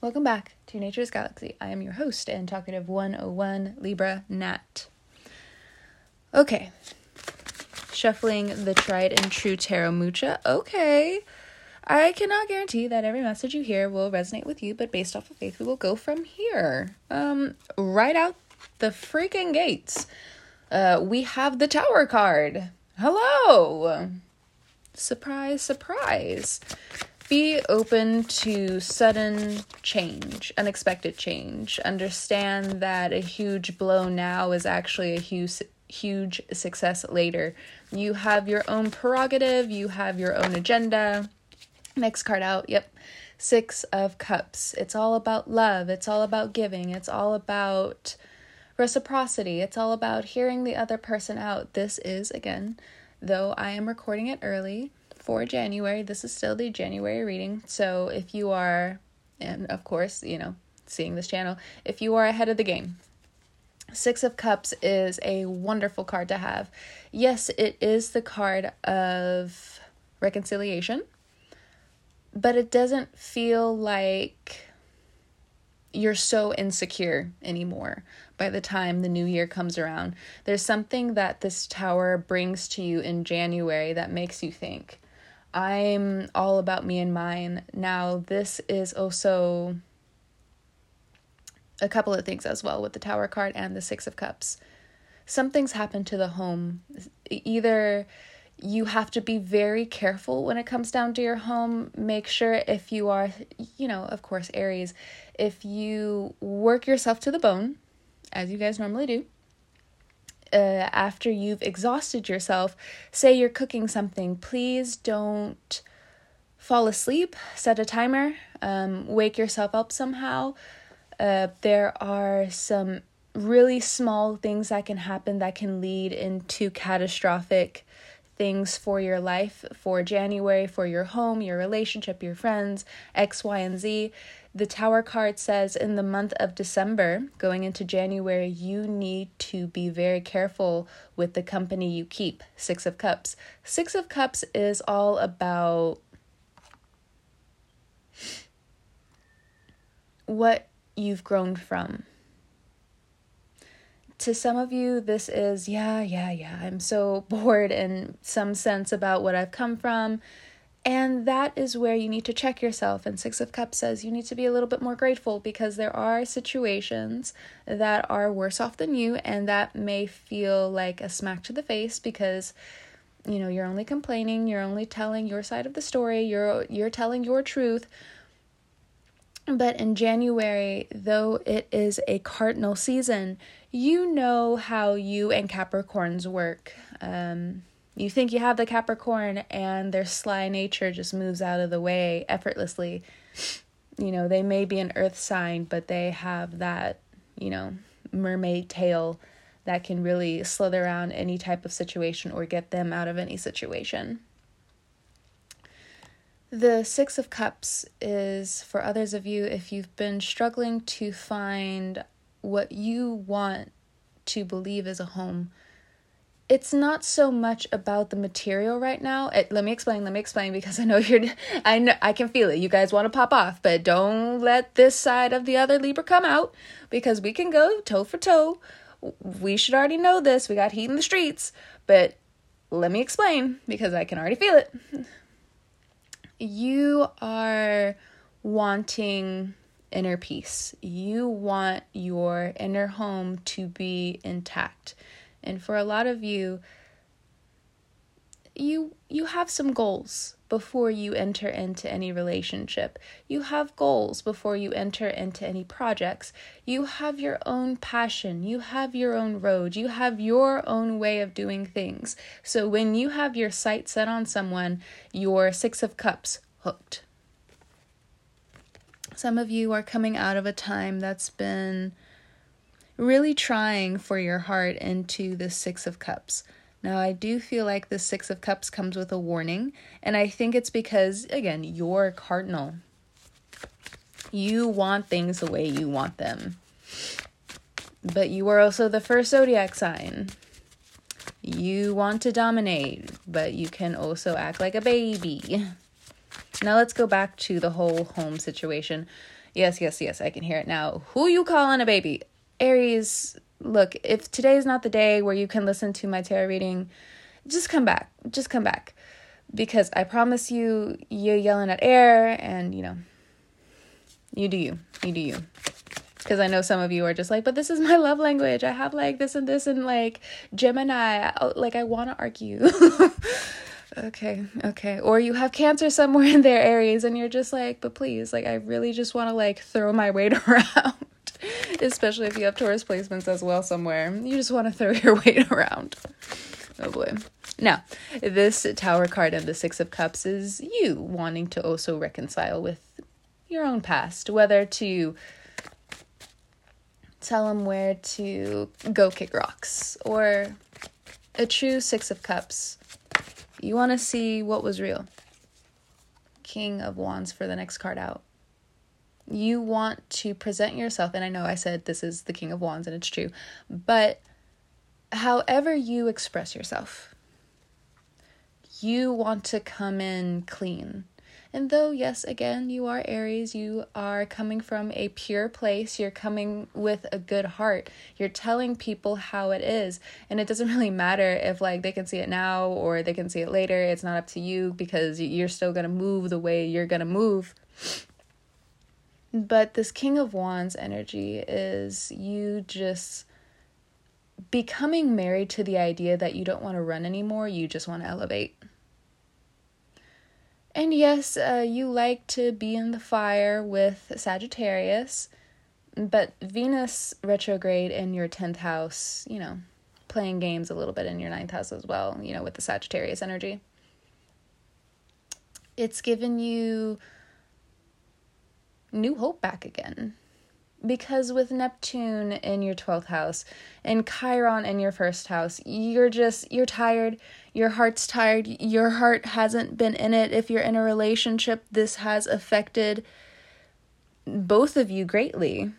welcome back to Nature's Galaxy. I am your host and talkative 101 Libra Nat. Okay, shuffling the tried and true Tarot Mucha. Okay, I cannot guarantee that every message you hear will resonate with you, but based off of faith, we will go from here. Um, right out the freaking gates. Uh, we have the Tower card. Hello! Surprise, surprise. Be open to sudden change, unexpected change. Understand that a huge blow now is actually a huge huge success later. You have your own prerogative, you have your own agenda. Next card out. Yep. 6 of cups. It's all about love, it's all about giving, it's all about reciprocity. It's all about hearing the other person out. This is, again, though I am recording it early for January, this is still the January reading. So if you are, and of course, you know, seeing this channel, if you are ahead of the game, Six of Cups is a wonderful card to have. Yes, it is the card of reconciliation, but it doesn't feel like you're so insecure anymore by the time the new year comes around. There's something that this tower brings to you in January that makes you think, I'm all about me and mine. Now, this is also a couple of things as well with the tower card and the six of cups. Something's happened to the home. Either you have to be very careful when it comes down to your home. Make sure if you are, you know, of course, Aries, if you work yourself to the bone, as you guys normally do, uh, after you've exhausted yourself, say you're cooking something, please don't fall asleep. Set a timer, um, wake yourself up somehow. Uh, there are some really small things that can happen that can lead into catastrophic things for your life for January, for your home, your relationship, your friends, X, Y, and Z. The Tower card says in the month of December, going into January, you need to be very careful with the company you keep. Six of Cups. Six of Cups is all about what you've grown from to some of you, this is, yeah, yeah, yeah, I'm so bored in some sense about what I've come from. And that is where you need to check yourself. And Six of Cups says you need to be a little bit more grateful because there are situations that are worse off than you, and that may feel like a smack to the face because you know you're only complaining you're only telling your side of the story you're you're telling your truth but in January, though it is a cardinal season, you know how you and Capricorns work. Um, you think you have the Capricorn, and their sly nature just moves out of the way effortlessly. You know, they may be an earth sign, but they have that, you know, mermaid tail that can really slither around any type of situation or get them out of any situation. The Six of Cups is for others of you if you've been struggling to find what you want to believe is a home. It's not so much about the material right now. It, let me explain. Let me explain because I know you're. I know I can feel it. You guys want to pop off, but don't let this side of the other Libra come out because we can go toe for toe. We should already know this. We got heat in the streets, but let me explain because I can already feel it you are wanting inner peace. You want your inner home to be intact. And for a lot of you, you you have some goals before you enter into any relationship. You have goals before you enter into any projects. You have your own passion. You have your own road. You have your own way of doing things. So when you have your sight set on someone, your 6 of cups hooked. Some of you are coming out of a time that's been really trying for your heart into the 6 of cups. Now, I do feel like the Six of Cups comes with a warning, and I think it's because, again, you're cardinal. You want things the way you want them. But you are also the first zodiac sign. You want to dominate, but you can also act like a baby. Now, let's go back to the whole home situation. Yes, yes, yes, I can hear it now. Who you calling a baby? Aries, look, if today is not the day where you can listen to my tarot reading, just come back. Just come back. Because I promise you, you're yelling at air and, you know, you do you. You do you. Because I know some of you are just like, but this is my love language. I have like this and this and like Gemini. Oh, like, I want to argue. okay, okay. Or you have Cancer somewhere in there, Aries, and you're just like, but please, like, I really just want to like throw my weight around. Especially if you have Taurus placements as well somewhere. You just want to throw your weight around. Oh boy. Now, this Tower card and the Six of Cups is you wanting to also reconcile with your own past, whether to tell them where to go kick rocks or a true Six of Cups. You want to see what was real. King of Wands for the next card out you want to present yourself, and I know I said this is the King of Wands and it's true, but however you express yourself, you want to come in clean. And though, yes, again, you are Aries, you are coming from a pure place, you're coming with a good heart. You're telling people how it is. And it doesn't really matter if, like, they can see it now or they can see it later. It's not up to you because you're still to move the way you're to move. But this King of Wands energy is you just becoming married to the idea that you don't want to run anymore, you just want to elevate. And yes, uh, you like to be in the fire with Sagittarius, but Venus retrograde in your 10th house, you know, playing games a little bit in your ninth house as well, you know, with the Sagittarius energy. It's given you new hope back again. Because with Neptune in your 12th house and Chiron in your first house, you're just, you're tired. Your heart's tired. Your heart hasn't been in it. If you're in a relationship, this has affected both of you greatly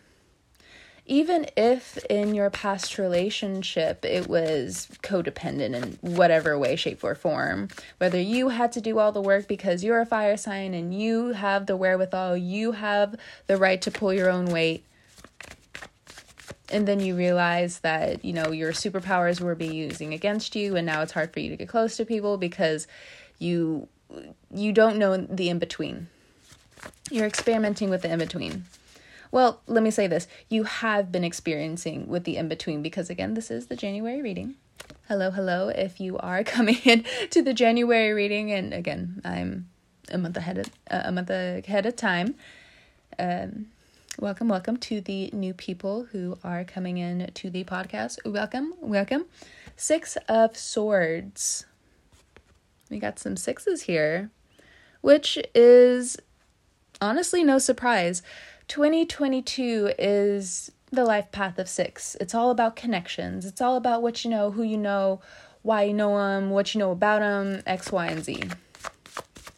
even if in your past relationship it was codependent in whatever way, shape, or form, whether you had to do all the work because you're a fire sign and you have the wherewithal, you have the right to pull your own weight, and then you realize that you know your superpowers were being used against you and now it's hard for you to get close to people because you you don't know the in between you're experimenting with the in between well, let me say this you have been experiencing with the in between because, again, this is the January reading. Hello, hello. If you are coming in to the January reading, and again, I'm a month ahead of, uh, a month ahead of time. Um, welcome, welcome to the new people who are coming in to the podcast. Welcome, welcome. Six of Swords. We got some sixes here, which is honestly no surprise. 2022 is the life path of six. It's all about connections. It's all about what you know, who you know, why you know them, what you know about them, X, Y, and Z.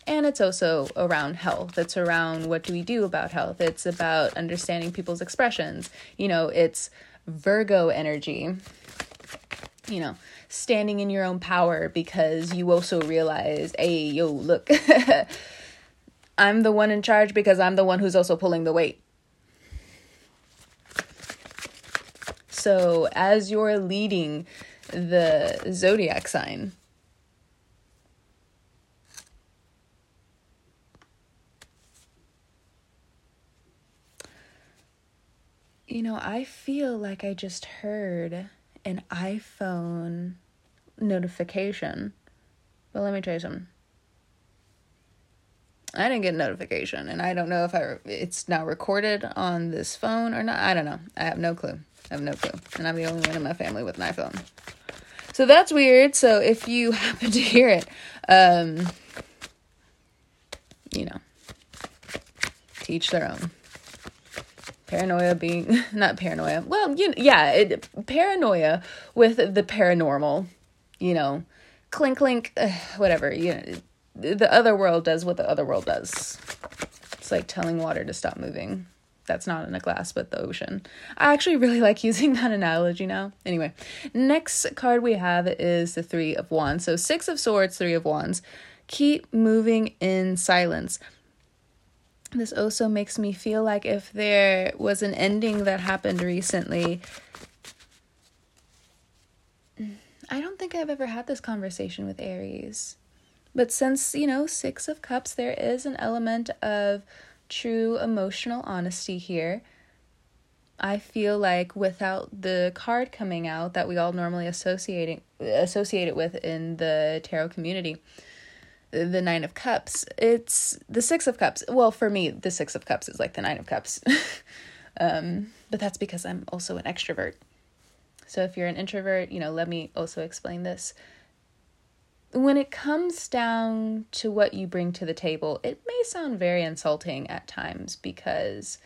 And it's also around health. It's around what do we do about health. It's about understanding people's expressions. You know, it's Virgo energy. You know, standing in your own power because you also realize, hey, yo, look. I'm the one in charge because I'm the one who's also pulling the weight. So, as you're leading the zodiac sign, you know, I feel like I just heard an iPhone notification. But let me tell you something. I didn't get a notification, and I don't know if I it's now recorded on this phone or not. I don't know. I have no clue. I have no clue, and I'm the only one in my family with an iPhone. So that's weird. So if you happen to hear it, um, you know, teach their own. Paranoia being not paranoia. Well, you yeah, it, paranoia with the paranormal. You know, clink clink, whatever. You know the other world does what the other world does. It's like telling water to stop moving. That's not in a glass, but the ocean. I actually really like using that analogy now. Anyway, next card we have is the Three of Wands. So, Six of Swords, Three of Wands. Keep moving in silence. this also makes me feel like if there was an ending that happened recently, I don't think I've ever had this conversation with Aries. But since, you know, Six of Cups, there is an element of true emotional honesty here. I feel like without the card coming out that we all normally associating associate it with in the tarot community, the Nine of Cups, it's the Six of Cups. Well, for me, the Six of Cups is like the Nine of Cups. um, but that's because I'm also an extrovert. So if you're an introvert, you know, let me also explain this. When it comes down to what you bring to the table, it may sound very insulting at times because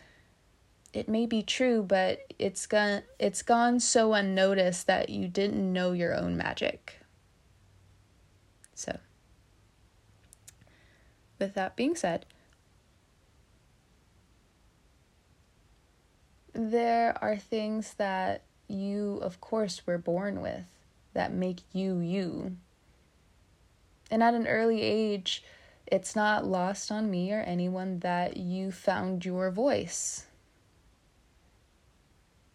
it may be true, but it's gone it's gone so unnoticed that you didn't know your own magic. So, with that being said, there are things that you, of course, were born with that make you you. And at an early age, it's not lost on me or anyone that you found your voice.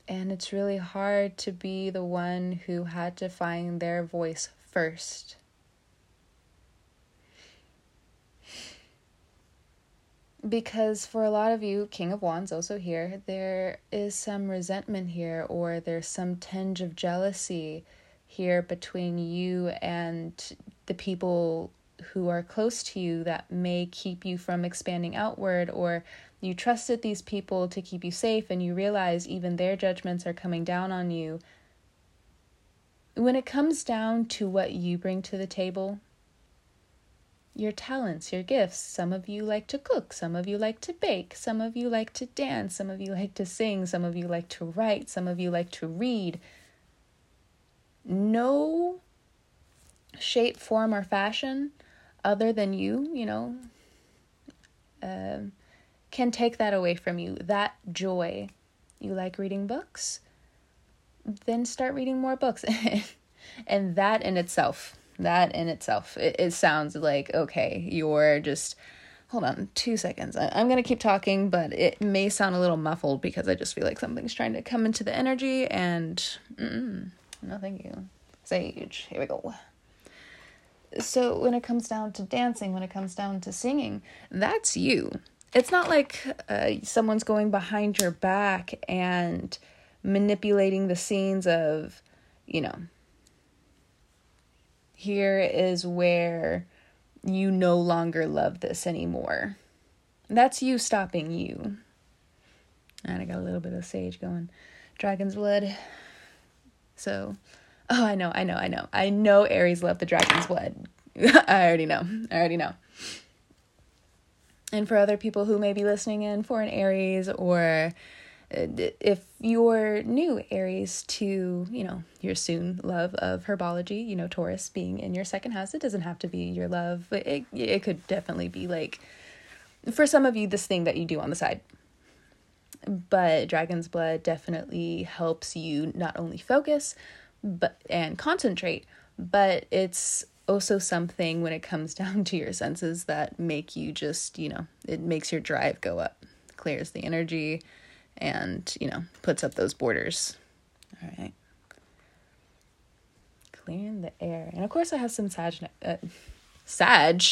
And it's really hard to be the one who had to find their voice first. because for a lot of you, King of Wands also here, there is some resentment here, or there's some tinge of jealousy here between you and the people who are close to you that may keep you from expanding outward, or you trusted these people to keep you safe and you realize even their judgments are coming down on you. When it comes down to what you bring to the table, your talents, your gifts. Some of you like to cook, some of you like to bake, some of you like to dance, some of you like to sing, some of you like to write, some of you like to read. No shape, form, or fashion other than you, you know, uh, can take that away from you. That joy. You like reading books? Then start reading more books. and that in itself that in itself it, it sounds like okay you're just hold on two seconds I, am gonna keep talking but it may sound a little muffled because i just feel like something's trying to come into the energy and no thank you sage here we go so when it comes down to dancing when it comes down to singing that's you it's not like uh, someone's going behind your back and manipulating the scenes of you know here is where you no longer love this anymore. That's you stopping you. And I got a little bit of sage going. Dragon's blood. So, oh, I know, I know, I know. I know Aries love the dragon's blood. I already know. I already know. And for other people who may be listening in for an Aries or uh, if you're new Aries to, you know, your soon love of herbology, you know, Taurus being in your second house, it doesn't have to be your love. It it could definitely be like for some of you this thing that you do on the side. But Dragon's Blood definitely helps you not only focus but and concentrate, but it's also something when it comes down to your senses that make you just, you know, it makes your drive go up, clears the energy, and, you know, puts up those borders. All right. Clearing the air. And of course, I have some sag. Uh, sag?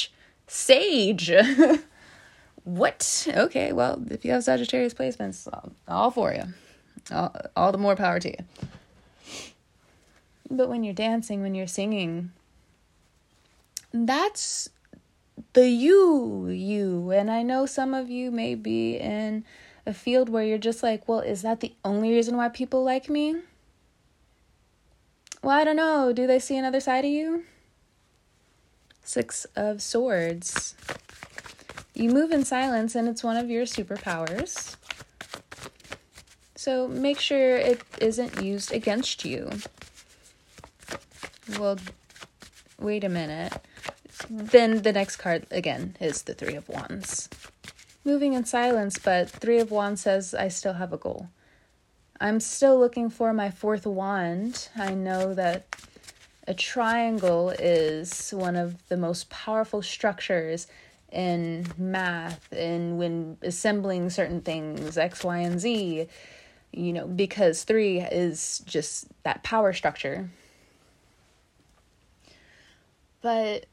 Sage! what? Okay, well, if you have Sagittarius placements, all, for you. All, all the more power to you. But when you're dancing, when you're singing, that's the you, you. And I know some of you may be in a field where you're just like, well, is that the only reason why people like me? Well, I don't know. Do they see another side of you? Six of Swords. You move in silence, and it's one of your superpowers. So make sure it isn't used against you. Well, wait a minute. Then the next card, again, is the Three of Wands moving in silence, but Three of Wands says I still have a goal. I'm still looking for my fourth wand. I know that a triangle is one of the most powerful structures in math and when assembling certain things, X, Y, and Z, you know, because three is just that power structure. But.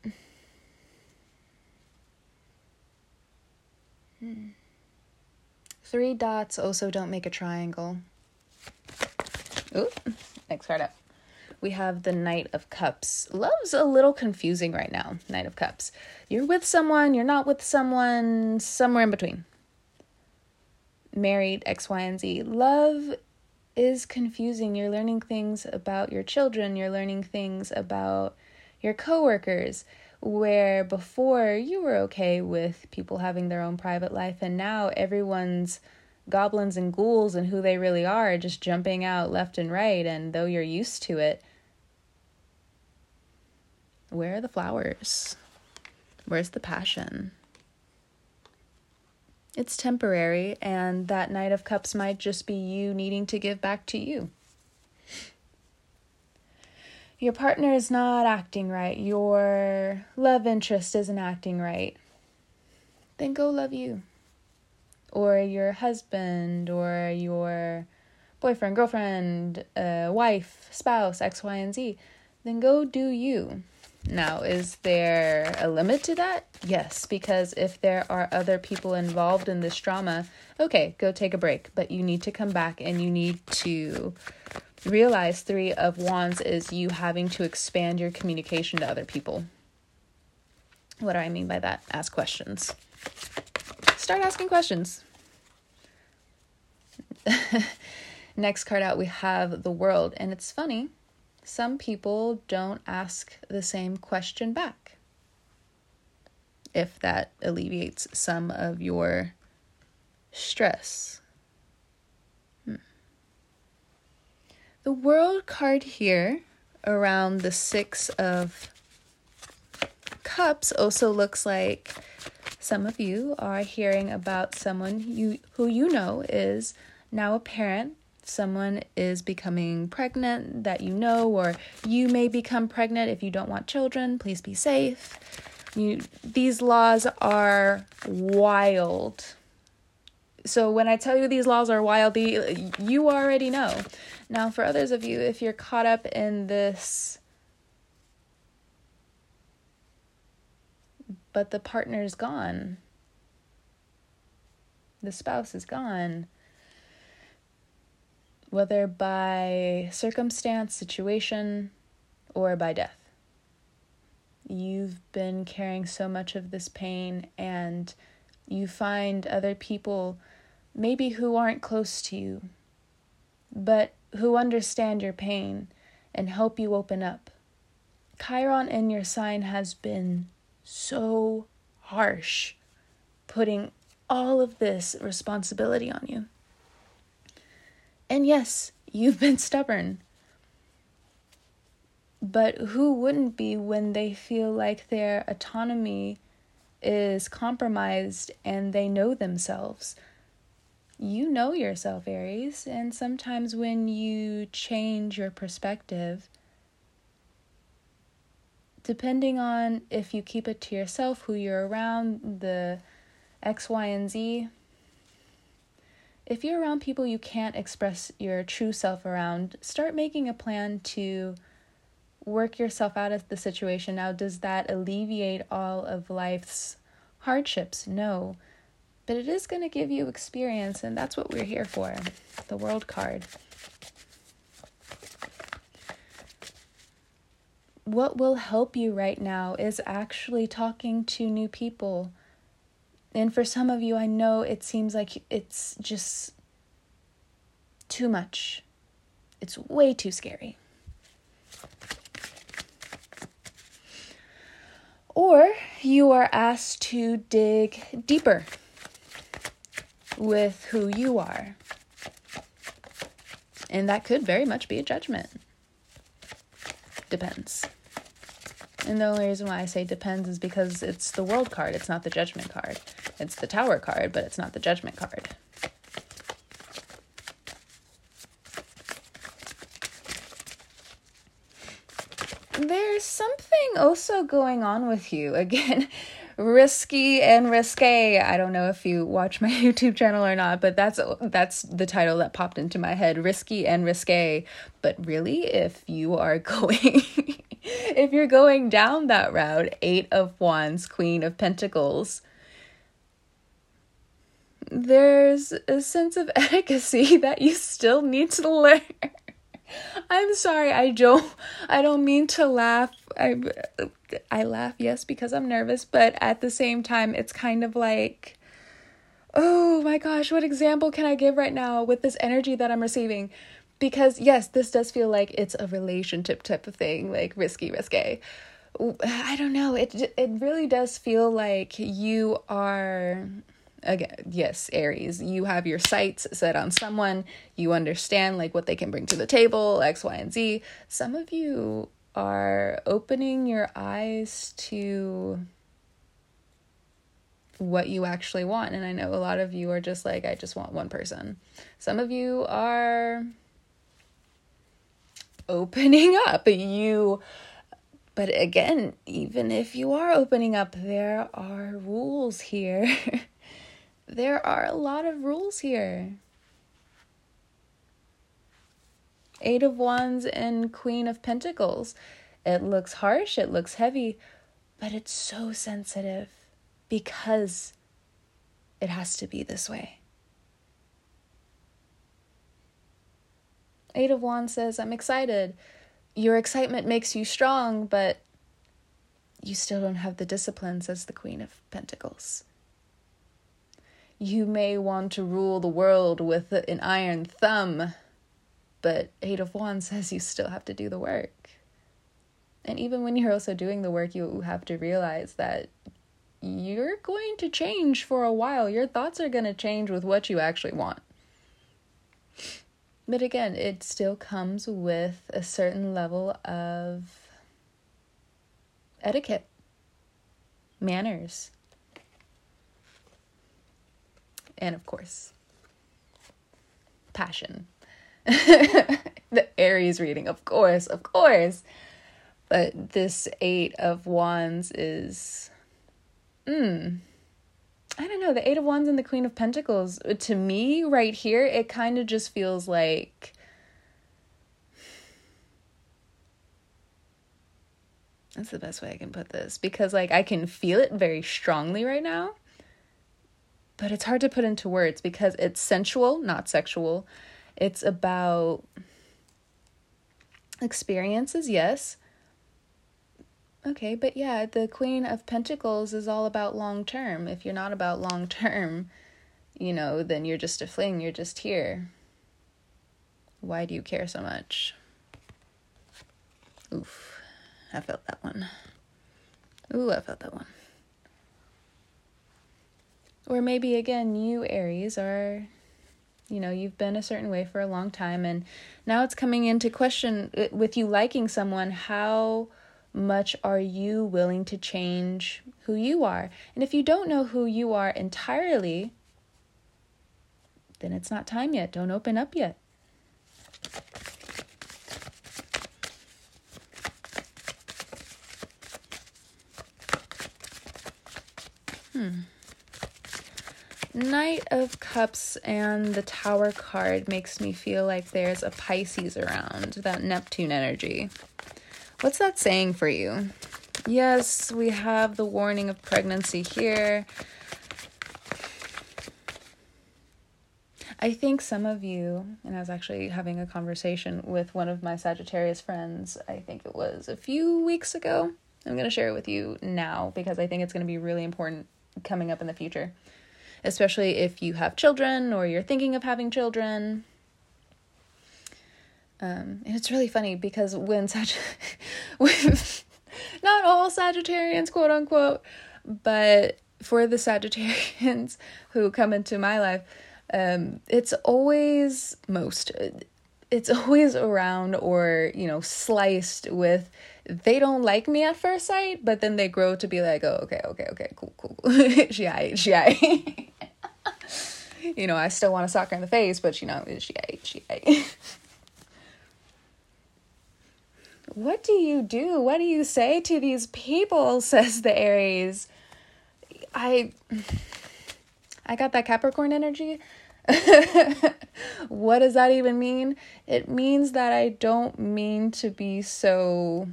Hmm. Three dots also don't make a triangle. Ooh, next card up. We have the Knight of Cups. Love's a little confusing right now, Knight of Cups. You're with someone, you're not with someone, somewhere in between. Married, X, Y, and Z. Love is confusing. You're learning things about your children, you're learning things about your coworkers where before you were okay with people having their own private life and now everyone's goblins and ghouls and who they really are just jumping out left and right and though you're used to it where are the flowers? Where's the passion? It's temporary and that knight of cups might just be you needing to give back to you. Your partner is not acting right, your love interest isn't acting right, then go love you. Or your husband, or your boyfriend, girlfriend, uh, wife, spouse, X, Y, and Z, then go do you. Now, is there a limit to that? Yes, because if there are other people involved in this drama, okay, go take a break, but you need to come back and you need to realize three of wands is you having to expand your communication to other people. What do I mean by that? Ask questions. Start asking questions. Next card out, we have the world. And it's funny, some people don't ask the same question back. If that alleviates some of your stress. Hmm. The world card here around the six of cups also looks like some of you are hearing about someone you who you know is now a parent someone is becoming pregnant that you know or you may become pregnant if you don't want children please be safe you these laws are wild so when I tell you these laws are wild, you already know. Now, for others of you, if you're caught up in this, but the partner's gone, the spouse is gone, whether by circumstance, situation, or by death. You've been carrying so much of this pain, and you find other people maybe who aren't close to you, but who understand your pain and help you open up. Chiron in your sign has been so harsh, putting all of this responsibility on you. And yes, you've been stubborn. But who wouldn't be when they feel like their autonomy is compromised and they know themselves? you know yourself, Aries, and sometimes when you change your perspective, depending on if you keep it to yourself, who you're around, the X, Y, and Z, if you're around people you can't express your true self around, start making a plan to work yourself out of the situation. Now, does that alleviate all of life's hardships? No but it is going to give you experience, and that's what we're here for the world card. What will help you right now is actually talking to new people. And for some of you, I know it seems like it's just too much. It's way too scary. Or you are asked to dig deeper with who you are. And that could very much be a judgment. Depends. And the only reason why I say depends is because it's the world card, it's not the judgment card. It's the tower card, but it's not the judgment card. There's something also going on with you. Again, risky and risque. I don't know if you watch my YouTube channel or not, but that's that's the title that popped into my head, risky and risque. But really, if you are going if you're going down that route, 8 of wands, queen of pentacles, there's a sense of etiquette that you still need to learn. I'm sorry. I don't I don't mean to laugh. I I laugh yes because I'm nervous, but at the same time it's kind of like oh my gosh, what example can I give right now with this energy that I'm receiving? Because yes, this does feel like it's a relationship type of thing, like risky, risque. I don't know. It it really does feel like you are again yes aries you have your sights set on someone. You understand like what they can bring to the table x y and z. Some of you are opening your eyes to what you actually want and i know a lot of you are just like i just want one person. Some of you are opening up. You but again even if you are opening up there are rules here There are a lot of rules here. Eight of Wands and Queen of Pentacles. It looks harsh, it looks heavy, but it's so sensitive because it has to be this way. Eight of Wands says, I'm excited. Your excitement makes you strong, but you still don't have the discipline, says the Queen of Pentacles. You may want to rule the world with an iron thumb, but Eight of Wands says you still have to do the work. And even when you're also doing the work, you have to realize that you're going to change for a while. Your thoughts are going to change with what you actually want. But again, it still comes with a certain level of etiquette, manners, and of course, passion. the Aries reading, of course, of course. But this Eight of Wands is. Hmm. I don't know. The Eight of Wands and the Queen of Pentacles, to me, right here, it kind of just feels like. That's the best way I can put this because, like, I can feel it very strongly right now but it's hard to put into words because it's sensual, not sexual. It's about experiences, yes. Okay, but yeah, the Queen of Pentacles is all about long term. If you're not about long term, you know, then you're just a fling, you're just here. Why do you care so much? Oof, I felt that one. Ooh, I felt that one. Or maybe again, you Aries are, you know, you've been a certain way for a long time, and now it's coming into question uh, with you liking someone, how much are you willing to change who you are? And if you don't know who you are entirely, then it's not time yet. Don't open up yet. Hmm. Knight of Cups and the Tower card makes me feel like there's a Pisces around, that Neptune energy. What's that saying for you? Yes, we have the warning of pregnancy here. I think some of you, and I was actually having a conversation with one of my Sagittarius friends, I think it was a few weeks ago. I'm going to share it with you now because I think it's going to be really important coming up in the future especially if you have children or you're thinking of having children. Um, and it's really funny because when Sag, not all Sagittarians, quote unquote, but for the Sagittarians who come into my life, um, it's always most, it's always around or, you know, sliced with they don't like me at first sight, but then they grow to be like, oh, okay, okay, okay, cool, cool, cool. she aight, she aight. you know, I still want to sock her in the face, but you know, she aight, she aight. what do you do? What do you say to these people? Says the Aries. I I got that Capricorn energy. what does that even mean? It means that I don't mean to be so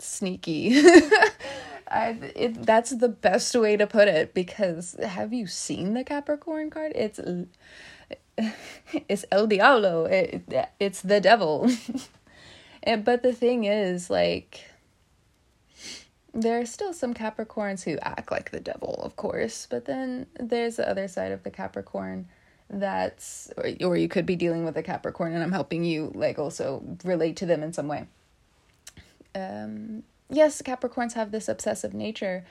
sneaky. I it that's the best way to put it because have you seen the Capricorn card? It's it's El Diablo. It, it's the devil. and, but the thing is like there are still some Capricorns who act like the devil, of course, but then there's the other side of the Capricorn that's or, or you could be dealing with a Capricorn and I'm helping you like also relate to them in some way. Um yes, Capricorns have this obsessive nature,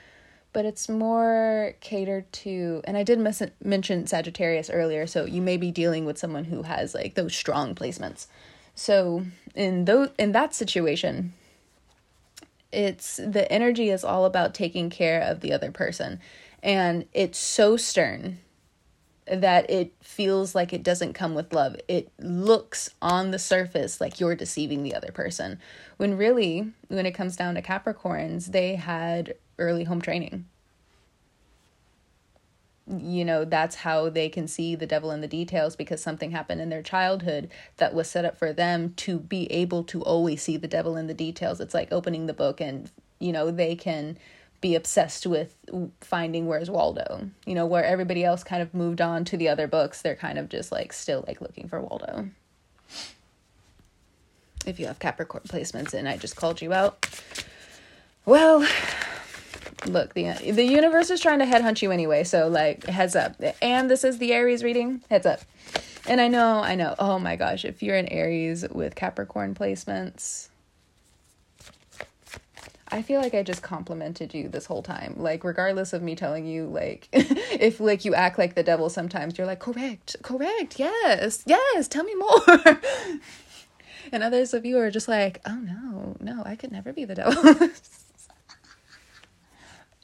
but it's more catered to and I did mention Sagittarius earlier, so you may be dealing with someone who has like those strong placements. So in those in that situation, it's the energy is all about taking care of the other person. And it's so stern that it feels like it doesn't come with love. It looks on the surface like you're deceiving the other person. When really, when it comes down to Capricorns, they had early home training you know that's how they can see the devil in the details because something happened in their childhood that was set up for them to be able to always see the devil in the details it's like opening the book and you know they can be obsessed with finding where's waldo you know where everybody else kind of moved on to the other books they're kind of just like still like looking for waldo. If you have capricorn placements and i just called you out. Well look the the universe is trying to headhunt you anyway so like heads up. And this is the aries reading? Heads up. And i know i know. Oh my gosh if you're an aries with capricorn placements I feel like I just complimented you this whole time. Like, regardless of me telling you, like, if like you act like the devil sometimes, you're like, correct, correct, yes, yes, tell me more. and others of you are just like, oh no, no, I could never be the devil.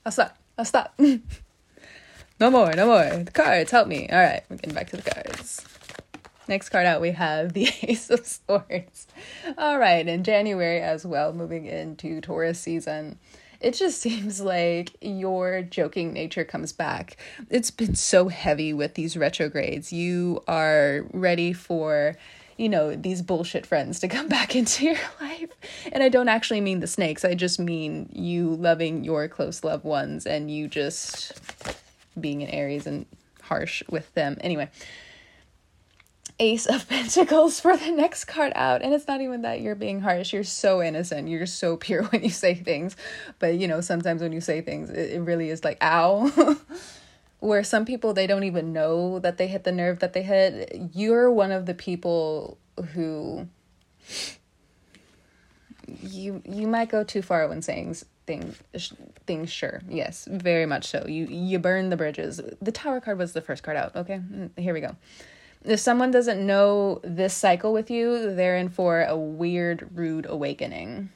I'll stop. I'll stop. no more, no more. The cards, help me. All right, we're getting back to the cards. Next card out, we have the Ace of Swords. All right, in January as well, moving into Taurus season, it just seems like your joking nature comes back. It's been so heavy with these retrogrades. You are ready for you know, these bullshit friends to come back into your life. And I don't actually mean the snakes, I just mean you loving your close loved ones and you just being an Aries and harsh with them. Anyway, Ace of Pentacles for the next card out. And it's not even that you're being harsh. You're so innocent. You're so pure when you say things. But, you know, sometimes when you say things, it, it really is like, ow. where some people they don't even know that they hit the nerve that they hit you're one of the people who you you might go too far when saying things things sure yes very much so you you burn the bridges the tower card was the first card out okay mm, here we go if someone doesn't know this cycle with you they're in for a weird rude awakening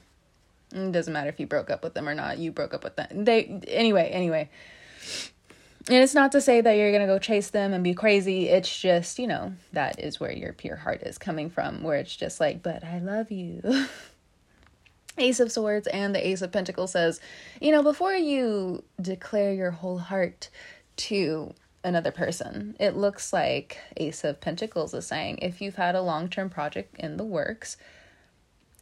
it doesn't matter if you broke up with them or not you broke up with them they anyway anyway and it's not to say that you're going to go chase them and be crazy. It's just, you know, that is where your pure heart is coming from, where it's just like, but I love you. Ace of Swords and the Ace of Pentacles says, you know, before you declare your whole heart to another person, it looks like Ace of Pentacles is saying, if you've had a long term project in the works,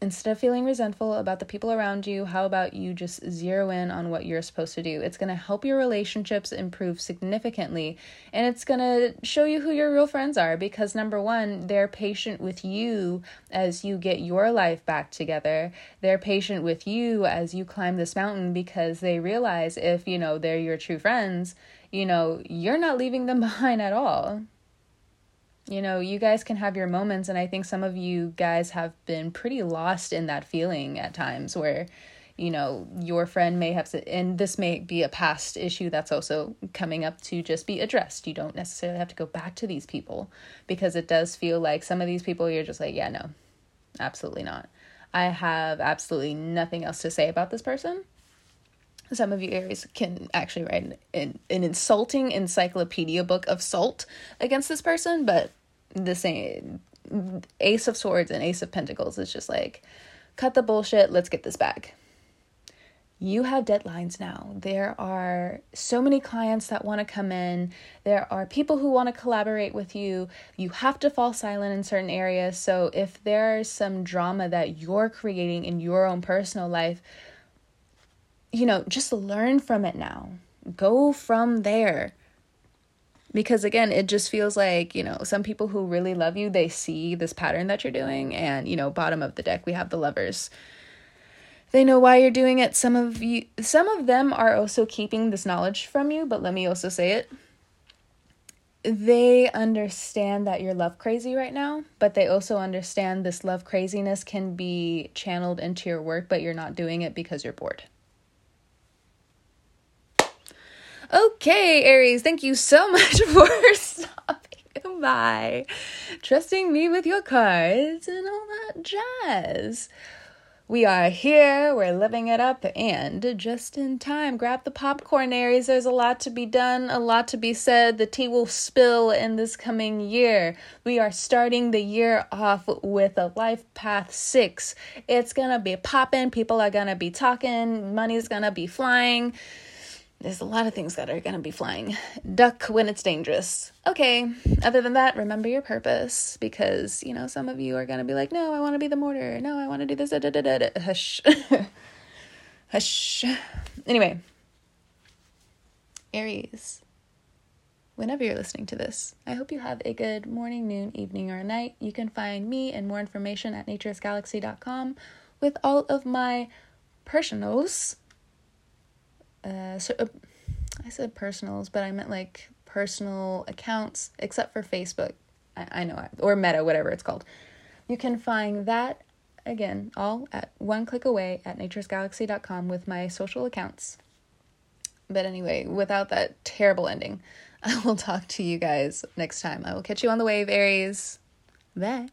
instead of feeling resentful about the people around you, how about you just zero in on what you're supposed to do? It's going to help your relationships improve significantly and it's going to show you who your real friends are because number 1, they're patient with you as you get your life back together. They're patient with you as you climb this mountain because they realize if, you know, they're your true friends, you know, you're not leaving them behind at all you know, you guys can have your moments, and I think some of you guys have been pretty lost in that feeling at times where, you know, your friend may have and this may be a past issue that's also coming up to just be addressed. You don't necessarily have to go back to these people because it does feel like some of these people you're just like, yeah, no, absolutely not. I have absolutely nothing else to say about this person. Some of you Aries can actually write an, an, an insulting encyclopedia book of salt against this person, but the same ace of swords and ace of pentacles is just like cut the bullshit let's get this back you have deadlines now. There are so many clients that want to come in. There are people who want to collaborate with you. You have to fall silent in certain areas. So, if there's some drama that you're creating in your own personal life, you know, just learn from it now. Go from there. Because again, it just feels like, you know, some people who really love you, they see this pattern that you're doing. And, you know, bottom of the deck, we have the lovers they know why you're doing it. Some of you some of them are also keeping this knowledge from you, but let me also say it. They understand that you're love crazy right now, but they also understand this love craziness can be channeled into your work, but you're not doing it because you're bored. Okay, Aries, thank you so much for stopping by, trusting me with your cards and all that jazz. We are here, we're living it up, and just in time. Grab the popcorn, Aries. There's a lot to be done, a lot to be said. The tea will spill in this coming year. We are starting the year off with a life path six. It's gonna be popping, people are gonna be talking, money's gonna be flying there's a lot of things that are going to be flying. Duck when it's dangerous. Okay, other than that, remember your purpose because, you know, some of you are going to be like, no, I want to be the mortar. No, I want to do this. Da, da, da, da. Hush. Hush. Anyway, Aries, whenever you're listening to this, I hope you have a good morning, noon, evening, or night. You can find me and more information at naturesgalaxy.com with all of my personals uh, so uh, I said personals, but I meant like personal accounts, except for Facebook. I, I know, or Meta, whatever it's called. You can find that again all at one click away at naturesgalaxy.com with my social accounts. But anyway, without that terrible ending, I will talk to you guys next time. I will catch you on the wave, Aries. Bye.